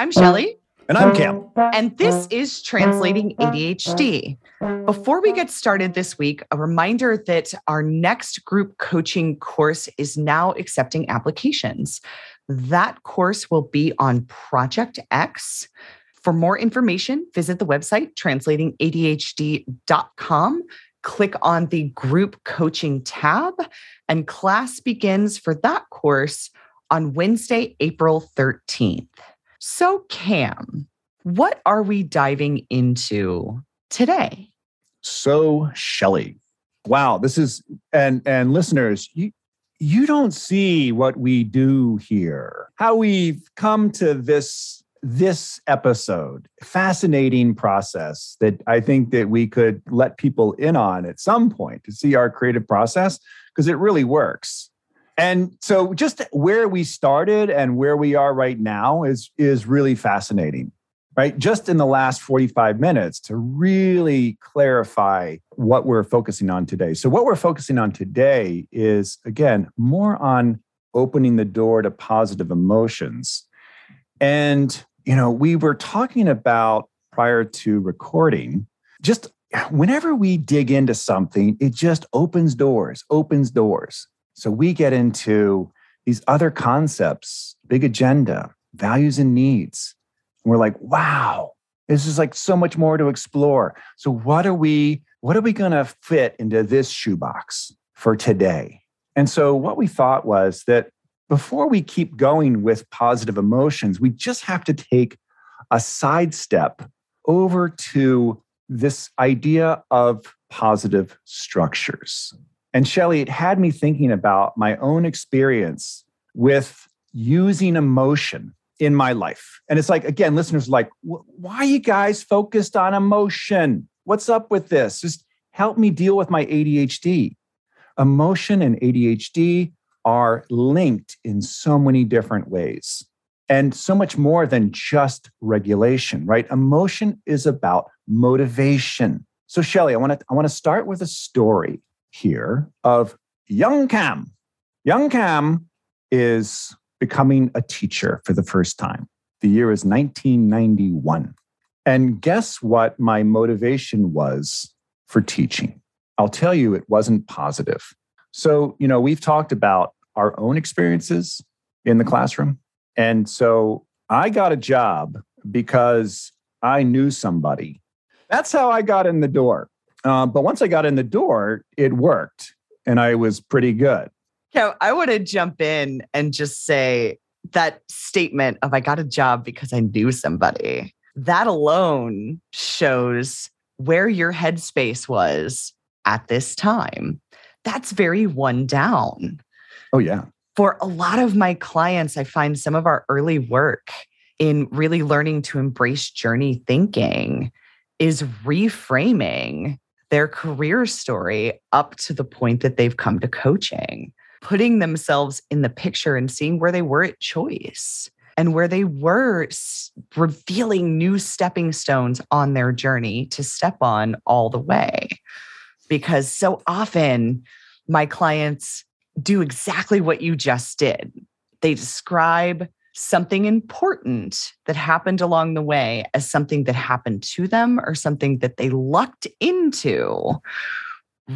I'm Shelly. And I'm Cam. And this is Translating ADHD. Before we get started this week, a reminder that our next group coaching course is now accepting applications. That course will be on Project X. For more information, visit the website translatingadhd.com. Click on the group coaching tab, and class begins for that course on Wednesday, April 13th. So, Cam, what are we diving into today? So, Shelly. Wow, this is and and listeners, you you don't see what we do here. How we've come to this this episode. Fascinating process that I think that we could let people in on at some point to see our creative process because it really works. And so just where we started and where we are right now is is really fascinating. Right? Just in the last 45 minutes to really clarify what we're focusing on today. So what we're focusing on today is again more on opening the door to positive emotions. And you know, we were talking about prior to recording just whenever we dig into something, it just opens doors, opens doors. So we get into these other concepts, big agenda, values and needs. And we're like, wow, this is like so much more to explore. So what are we what are we going to fit into this shoebox for today? And so what we thought was that before we keep going with positive emotions, we just have to take a sidestep over to this idea of positive structures. And Shelly, it had me thinking about my own experience with using emotion in my life. And it's like, again, listeners like, why are you guys focused on emotion? What's up with this? Just help me deal with my ADHD. Emotion and ADHD are linked in so many different ways and so much more than just regulation, right? Emotion is about motivation. So, Shelly, I want to I want to start with a story here of young Cam. Young Cam is becoming a teacher for the first time. The year is 1991. And guess what my motivation was for teaching? I'll tell you, it wasn't positive. So, you know, we've talked about our own experiences in the classroom. And so I got a job because I knew somebody. That's how I got in the door. Uh, but once I got in the door, it worked and I was pretty good. Yeah, I want to jump in and just say that statement of I got a job because I knew somebody. That alone shows where your headspace was at this time. That's very one down. Oh, yeah. For a lot of my clients, I find some of our early work in really learning to embrace journey thinking is reframing their career story up to the point that they've come to coaching, putting themselves in the picture and seeing where they were at choice and where they were revealing new stepping stones on their journey to step on all the way. Because so often my clients do exactly what you just did. They describe something important that happened along the way as something that happened to them or something that they lucked into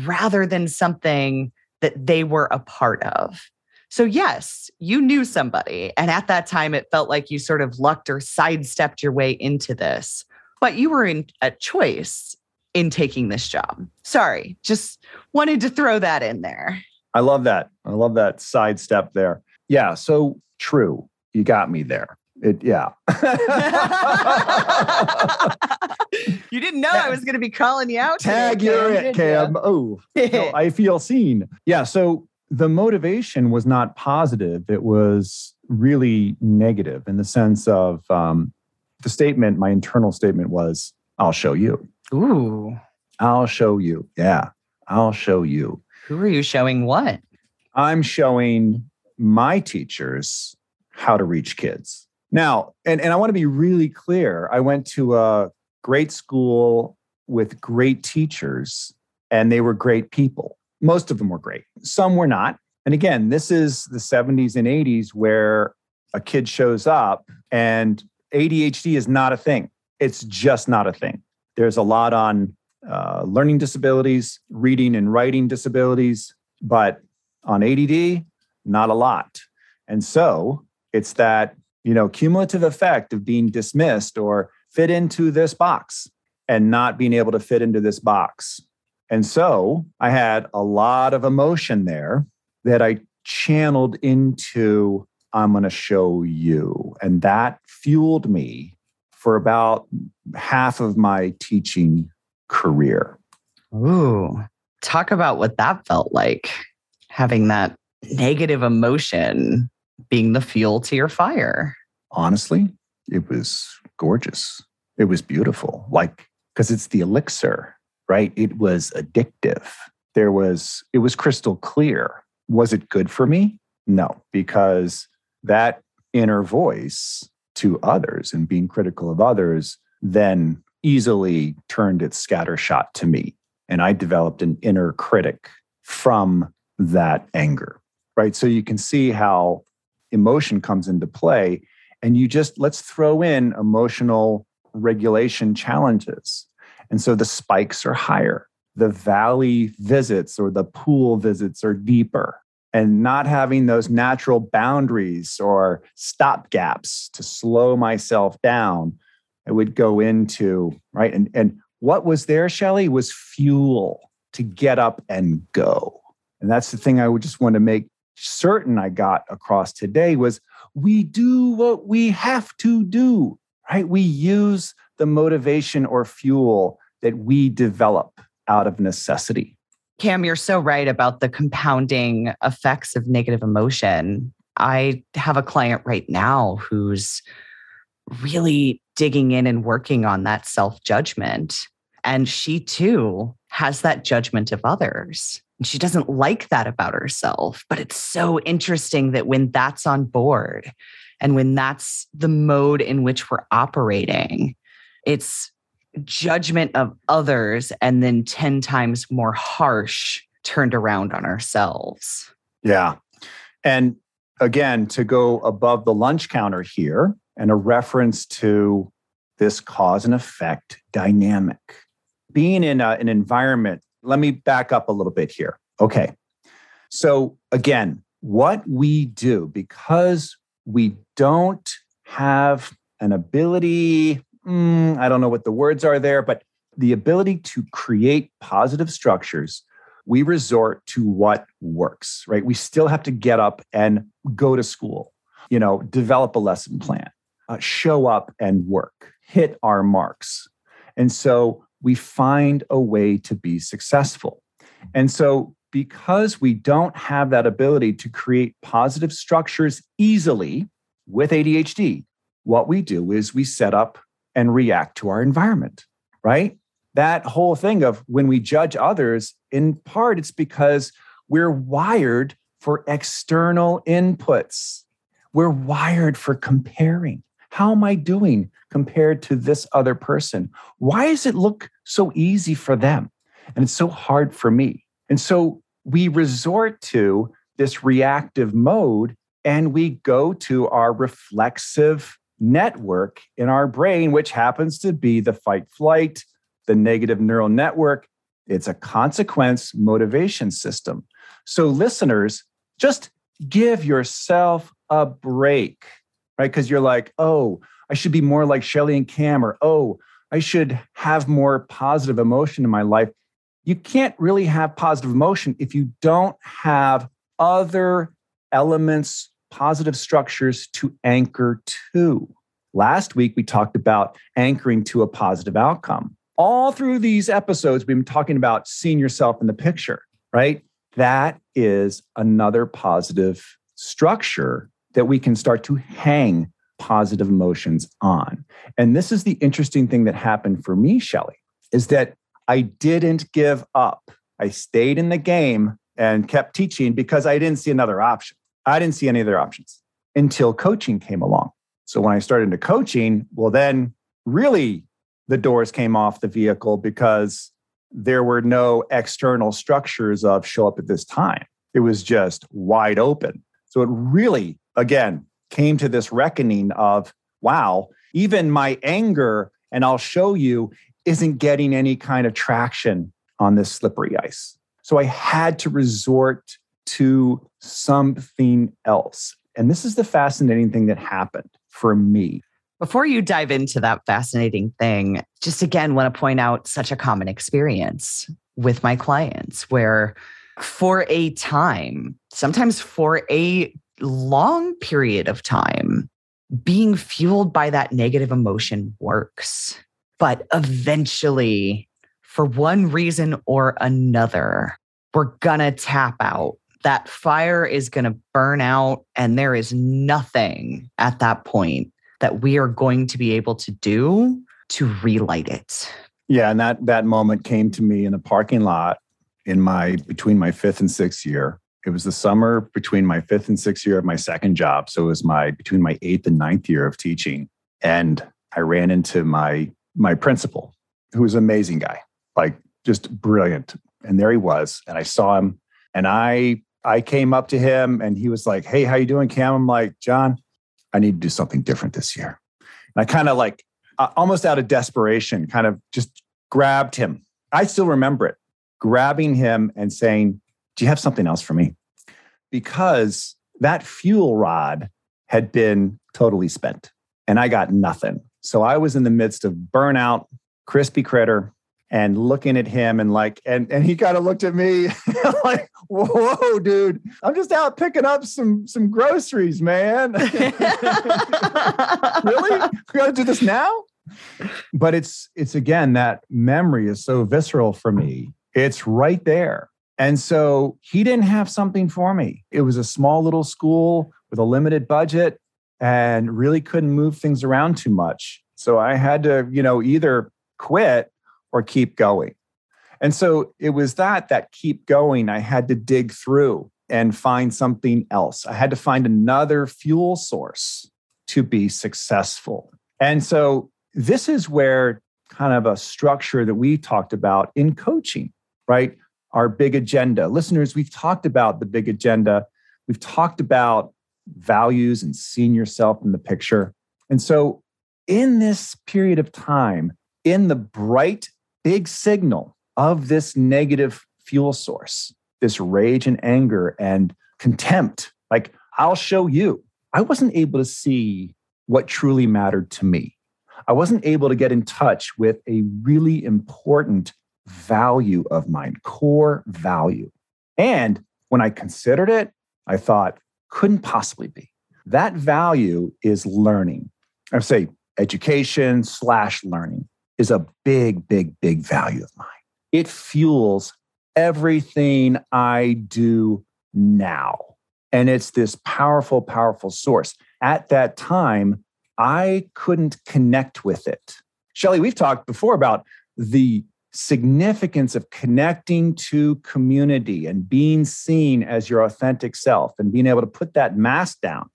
rather than something that they were a part of. So, yes, you knew somebody. And at that time, it felt like you sort of lucked or sidestepped your way into this, but you were in a choice in taking this job. Sorry, just wanted to throw that in there. I love that. I love that sidestep there. Yeah. So true you got me there. It, yeah. you didn't know I was going to be calling you out. Tag, today, you're it, Cam. Oh, no, I feel seen. Yeah. So the motivation was not positive. It was really negative in the sense of um, the statement, my internal statement was, I'll show you. Ooh. I'll show you. Yeah. I'll show you. Who are you showing what? I'm showing my teachers how to reach kids. Now, and, and I want to be really clear I went to a great school with great teachers, and they were great people. Most of them were great, some were not. And again, this is the 70s and 80s where a kid shows up and ADHD is not a thing. It's just not a thing. There's a lot on uh, learning disabilities, reading and writing disabilities, but on ADD, not a lot. And so it's that, you know, cumulative effect of being dismissed or fit into this box and not being able to fit into this box. And so I had a lot of emotion there that I channeled into I'm going to show you. And that fueled me for about half of my teaching career. Ooh, talk about what that felt like having that negative emotion being the fuel to your fire. Honestly, it was gorgeous. It was beautiful. Like, because it's the elixir, right? It was addictive. There was, it was crystal clear. Was it good for me? No, because that inner voice to others and being critical of others then easily turned its scattershot to me. And I developed an inner critic from that anger, right? So you can see how emotion comes into play. And you just let's throw in emotional regulation challenges. And so the spikes are higher. The valley visits or the pool visits are deeper and not having those natural boundaries or stop gaps to slow myself down i would go into right and and what was there shelly was fuel to get up and go and that's the thing i would just want to make certain i got across today was we do what we have to do right we use the motivation or fuel that we develop out of necessity Cam, you're so right about the compounding effects of negative emotion. I have a client right now who's really digging in and working on that self judgment. And she too has that judgment of others. And she doesn't like that about herself. But it's so interesting that when that's on board and when that's the mode in which we're operating, it's judgment of others and then 10 times more harsh turned around on ourselves. Yeah. And again, to go above the lunch counter here and a reference to this cause and effect dynamic. Being in a, an environment, let me back up a little bit here. Okay. So, again, what we do because we don't have an ability mm, I don't know what the words are there, but the ability to create positive structures, we resort to what works, right? We still have to get up and go to school, you know, develop a lesson plan, uh, show up and work, hit our marks. And so we find a way to be successful. And so, because we don't have that ability to create positive structures easily with ADHD, what we do is we set up and react to our environment, right? That whole thing of when we judge others, in part, it's because we're wired for external inputs. We're wired for comparing. How am I doing compared to this other person? Why does it look so easy for them? And it's so hard for me. And so we resort to this reactive mode and we go to our reflexive network in our brain, which happens to be the fight flight, the negative neural network. It's a consequence motivation system. So, listeners, just give yourself a break, right? Because you're like, oh, I should be more like Shelly and Cam, or oh, I should have more positive emotion in my life. You can't really have positive emotion if you don't have other elements positive structures to anchor to. Last week, we talked about anchoring to a positive outcome. All through these episodes, we've been talking about seeing yourself in the picture, right? That is another positive structure that we can start to hang positive emotions on. And this is the interesting thing that happened for me, Shelly, is that I didn't give up. I stayed in the game and kept teaching because I didn't see another option. I didn't see any other options until coaching came along. So when I started into coaching, well, then really the doors came off the vehicle because there were no external structures of show up at this time. It was just wide open. So it really, again, came to this reckoning of wow, even my anger, and I'll show you, isn't getting any kind of traction on this slippery ice. So I had to resort to something else. And this is the fascinating thing that happened for me. Before you dive into that fascinating thing, just again want to point out such a common experience with my clients where for a time, sometimes for a long period of time, being fueled by that negative emotion works. But eventually, for one reason or another, we're going to tap out. That fire is going to burn out, and there is nothing at that point that we are going to be able to do to relight it. Yeah, and that that moment came to me in a parking lot in my between my fifth and sixth year. It was the summer between my fifth and sixth year of my second job. So it was my between my eighth and ninth year of teaching. And I ran into my my principal, who was an amazing guy, like just brilliant. And there he was. And I saw him and I I came up to him and he was like, Hey, how you doing, Cam? I'm like, John, I need to do something different this year. And I kind of like uh, almost out of desperation, kind of just grabbed him. I still remember it, grabbing him and saying, Do you have something else for me? Because that fuel rod had been totally spent and I got nothing. So I was in the midst of burnout, crispy critter, and looking at him and like, and, and he kind of looked at me like, whoa, dude, I'm just out picking up some some groceries, man. really? We gotta do this now? But it's it's again, that memory is so visceral for me. It's right there. And so he didn't have something for me. It was a small little school with a limited budget and really couldn't move things around too much. So I had to, you know, either quit or keep going. And so it was that that keep going. I had to dig through and find something else. I had to find another fuel source to be successful. And so this is where kind of a structure that we talked about in coaching, right? Our big agenda. Listeners, we've talked about the big agenda. We've talked about values and seeing yourself in the picture. And so, in this period of time, in the bright, big signal of this negative fuel source, this rage and anger and contempt. Like, I'll show you. I wasn't able to see what truly mattered to me. I wasn't able to get in touch with a really important value of mine, core value. And when I considered it, I thought, couldn't possibly be. That value is learning. I say education slash learning is a big, big, big value of mine it fuels everything I do now. And it's this powerful, powerful source. At that time, I couldn't connect with it. Shelly, we've talked before about the significance of connecting to community and being seen as your authentic self and being able to put that mask down.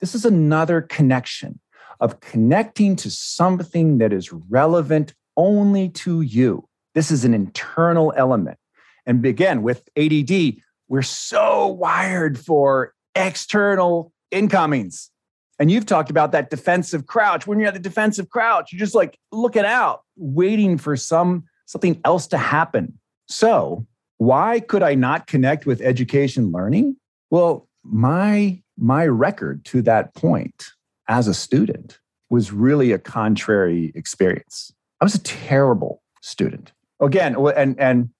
This is another connection of connecting to something that is relevant only to you. This is an internal element. And again, with ADD, we're so wired for external incomings. And you've talked about that defensive crouch. When you're at the defensive crouch, you're just like looking out, waiting for some something else to happen. So, why could I not connect with education learning? Well, my my record to that point as a student was really a contrary experience. I was a terrible student again, and and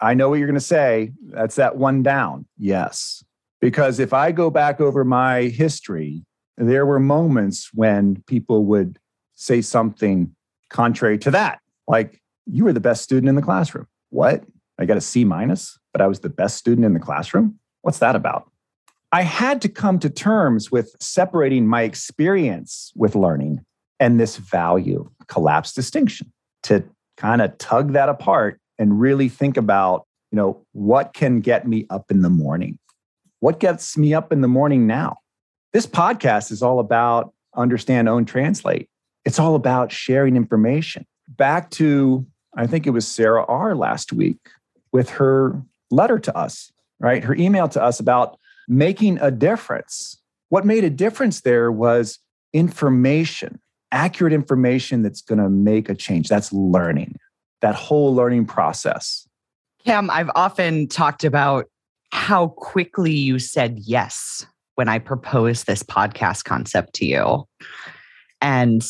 I know what you're going to say. That's that one down. Yes, because if I go back over my history, there were moments when people would say something contrary to that, like you were the best student in the classroom. What? I got a C minus, but I was the best student in the classroom. What's that about? I had to come to terms with separating my experience with learning and this value collapse distinction to kind of tug that apart and really think about, you know, what can get me up in the morning? What gets me up in the morning now? This podcast is all about understand, own, translate. It's all about sharing information. Back to, I think it was Sarah R last week with her letter to us, right? Her email to us about making a difference. What made a difference there was information. accurate information that's going to make a change. That's learning, that whole learning process. Cam, I've often talked about how quickly you said yes when I proposed this podcast concept to you. And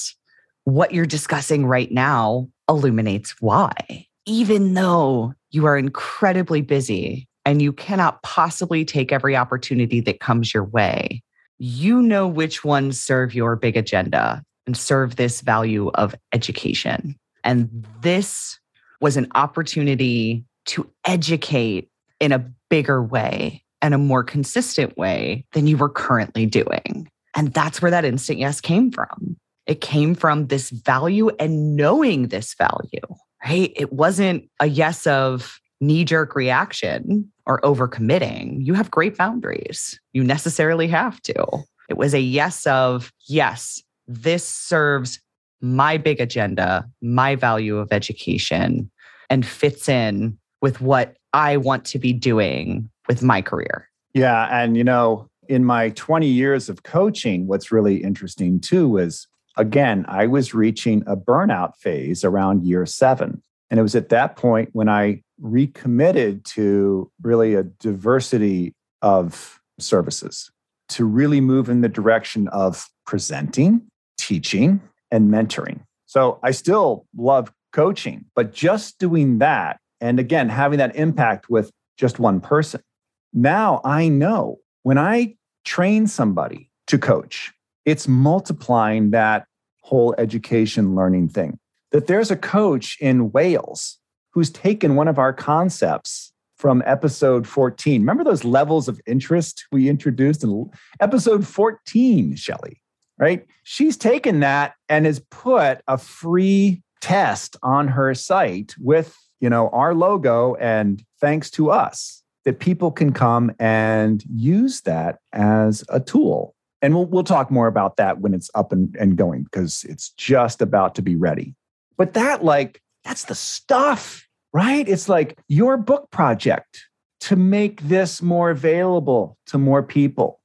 what you're discussing right now illuminates why. Even though you are incredibly busy and you cannot possibly take every opportunity that comes your way, you know which ones serve your big agenda and serve this value of education. And this was an opportunity to educate in a bigger way and a more consistent way than you were currently doing. And that's where that instant yes came from. It came from this value and knowing this value, right? It wasn't a yes of knee jerk reaction or overcommitting. You have great boundaries. You necessarily have to. It was a yes of, yes, this serves my big agenda, my value of education, and fits in with what I want to be doing with my career. Yeah. And, you know, in my 20 years of coaching, what's really interesting too is again, I was reaching a burnout phase around year seven. And it was at that point when I recommitted to really a diversity of services to really move in the direction of presenting, teaching, and mentoring. So I still love coaching, but just doing that, and again, having that impact with just one person. Now I know when I train somebody to coach, it's multiplying that whole education learning thing. That there's a coach in Wales who's taken one of our concepts from episode 14. Remember those levels of interest we introduced in episode 14, Shelly, right? She's taken that and has put a free test on her site with, you know, our logo and thanks to us that people can come and use that as a tool and we'll, we'll talk more about that when it's up and, and going because it's just about to be ready. But that, like, that's the stuff, right? It's like your book project to make this more available to more people.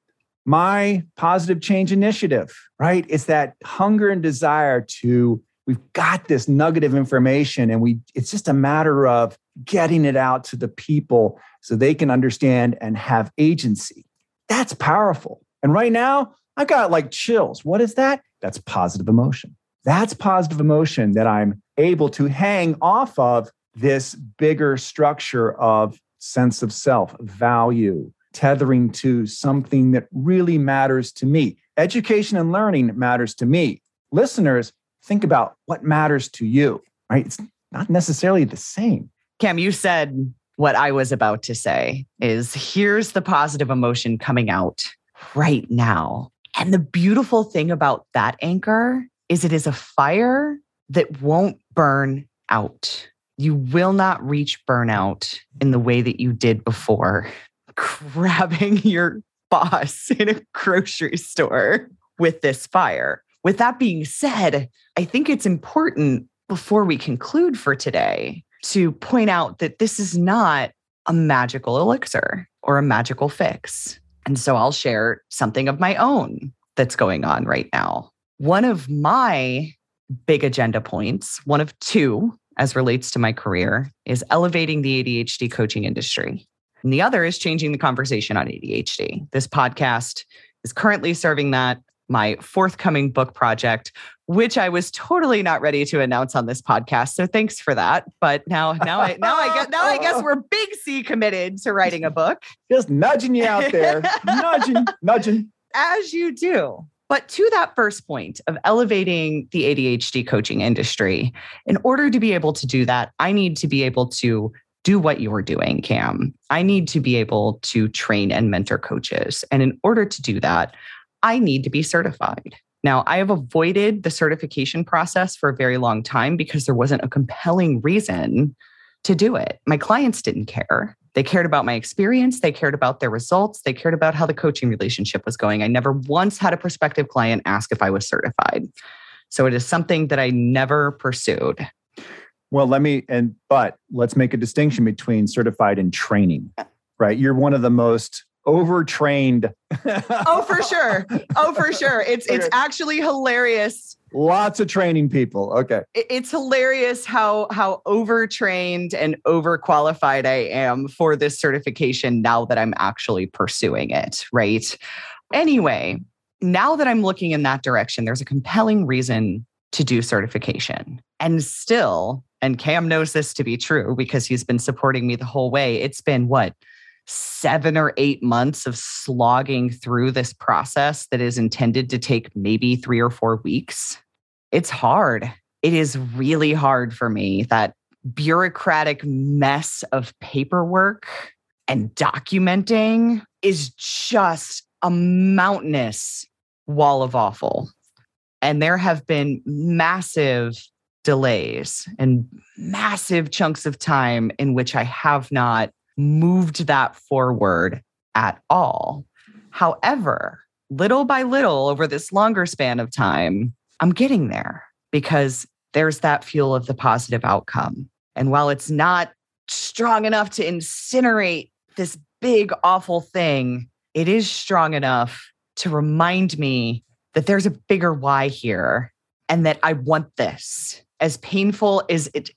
My positive change initiative, right? It's that hunger and desire to, we've got this nugget of information and we, it's just a matter of getting it out to the people so they can understand and have agency. That's powerful. And right now, I got like chills. What is that? That's positive emotion. That's positive emotion that I'm able to hang off of this bigger structure of sense of self, value, tethering to something that really matters to me. Education and learning matters to me. Listeners, think about what matters to you, right? It's not necessarily the same. Cam, you said what I was about to say is here's the positive emotion coming out right now. And the beautiful thing about that anchor is it is a fire that won't burn out. You will not reach burnout in the way that you did before, grabbing your boss in a grocery store with this fire. With that being said, I think it's important before we conclude for today to point out that this is not a magical elixir or a magical fix. And so I'll share something of my own that's going on right now. One of my big agenda points, one of two as relates to my career, is elevating the ADHD coaching industry. And the other is changing the conversation on ADHD. This podcast is currently serving that. My forthcoming book project, which I was totally not ready to announce on this podcast. So thanks for that. But now, now I now I guess now I guess we're big C committed to writing a book. Just nudging you out there, nudging, nudging. As you do. But to that first point of elevating the ADHD coaching industry, in order to be able to do that, I need to be able to do what you're doing, Cam. I need to be able to train and mentor coaches. And in order to do that, I need to be certified. Now, I have avoided the certification process for a very long time because there wasn't a compelling reason to do it. My clients didn't care. They cared about my experience, they cared about their results, they cared about how the coaching relationship was going. I never once had a prospective client ask if I was certified. So it is something that I never pursued. Well, let me, and, but let's make a distinction between certified and training, uh, right? You're one of the most overtrained. oh, for sure. Oh, for sure. It's it's actually hilarious Lots of training people. Okay. It's hilarious how how overtrained and overqualified I am for this certification now that I'm actually pursuing it, right? Anyway, now that I'm looking in that direction, there's a compelling reason to do certification. And still, and Cam knows this to be true because he's been supporting me the whole way. It's been what? Seven or eight months of slogging through this process that is intended to take maybe three or four weeks. It's hard. It is really hard for me that bureaucratic mess of paperwork and documenting is just a mountainous wall of awful. And there have been massive delays and massive chunks of time in which I have not moved that forward at all. However, little by little over this longer span of time, I'm getting there because there's that fuel of the positive outcome. And while it's not strong enough to incinerate this big, awful thing, it is strong enough to remind me that there's a bigger why here and that I want this. As painful as it,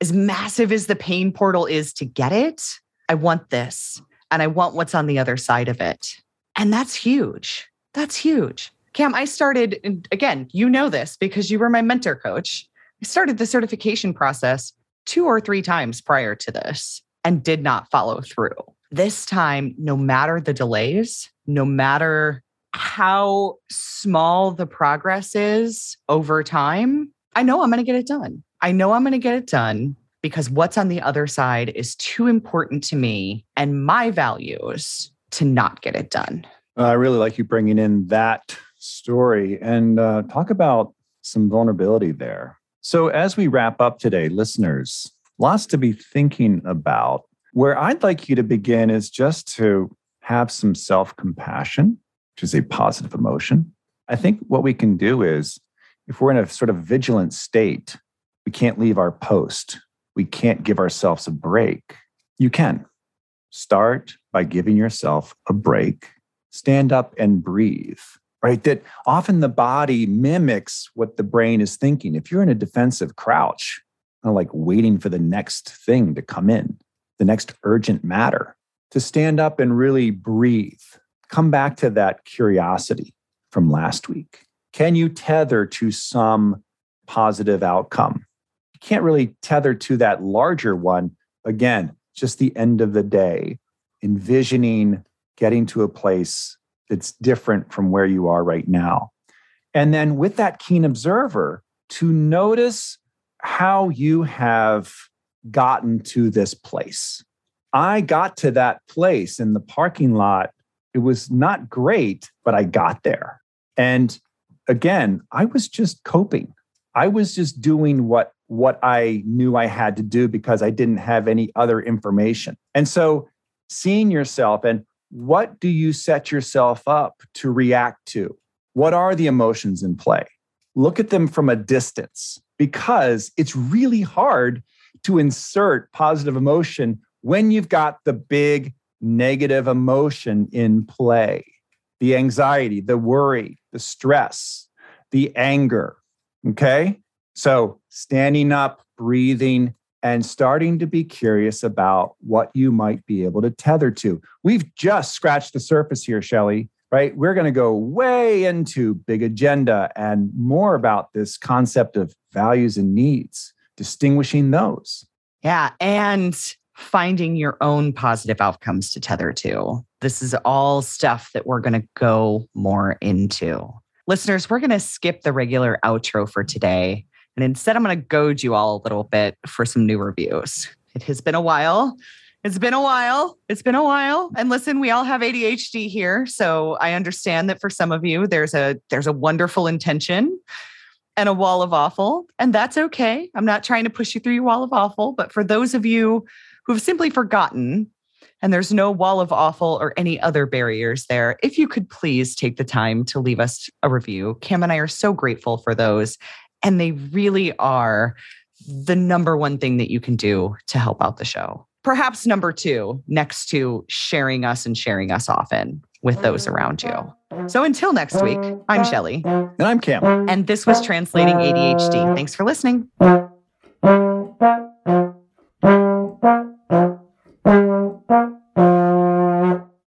as massive as the pain portal is to get it, I want this and I want what's on the other side of it. And that's huge. That's huge. Cam, I started, again, you know this because you were my mentor coach. I started the certification process two or three times prior to this and did not follow through. This time, no matter the delays, no matter how small the progress is over time, I know I'm going to get it done. I know I'm going to get it done because what's on the other side is too important to me and my values to not get it done. Uh, I really like you bringing in that story and uh, talk about some vulnerability there. So, as we wrap up today, listeners, lots to be thinking about. Where I'd like you to begin is just to have some self compassion, which is a positive emotion. I think what we can do is if we're in a sort of vigilant state, we can't leave our post we can't give ourselves a break. You can. Start by giving yourself a break. Stand up and breathe, right? That often the body mimics what the brain is thinking. If you're in a defensive crouch, kind of like waiting for the next thing to come in, the next urgent matter, to stand up and really breathe. Come back to that curiosity from last week. Can you tether to some positive outcome? Can't really tether to that larger one. Again, just the end of the day, envisioning getting to a place that's different from where you are right now. And then with that keen observer, to notice how you have gotten to this place. I got to that place in the parking lot. It was not great, but I got there. And again, I was just coping. I was just doing what what I knew I had to do because I didn't have any other information. And so seeing yourself and what do you set yourself up to react to? What are the emotions in play? Look at them from a distance because it's really hard to insert positive emotion when you've got the big negative emotion in play the anxiety, the worry, the stress, the anger. Okay. So, standing up, breathing, and starting to be curious about what you might be able to tether to. We've just scratched the surface here, Shelly, right? We're going to go way into big agenda and more about this concept of values and needs, distinguishing those. Yeah. And finding your own positive outcomes to tether to. This is all stuff that we're going to go more into. Listeners, we're going to skip the regular outro for today and instead, I'm going to goad you all a little bit for some new reviews. It has been a while. It's been a while. It's been a while. And listen, we all have ADHD here, so I understand that for some of you there's a there's a wonderful intention and a wall of awful, and that's okay. I'm not trying to push you through your wall of awful, but for those of you who've simply forgotten and there's no wall of awful or any other barriers there, if you could please take the time to leave us a review. Cam and I are so grateful for those. And they really are the number one thing that you can do to help out the show. Perhaps number two, next to sharing us and sharing us often. with those around you. So until next week, I'm Shelly. And I'm Cam. And this was Translating ADHD. Thanks for listening.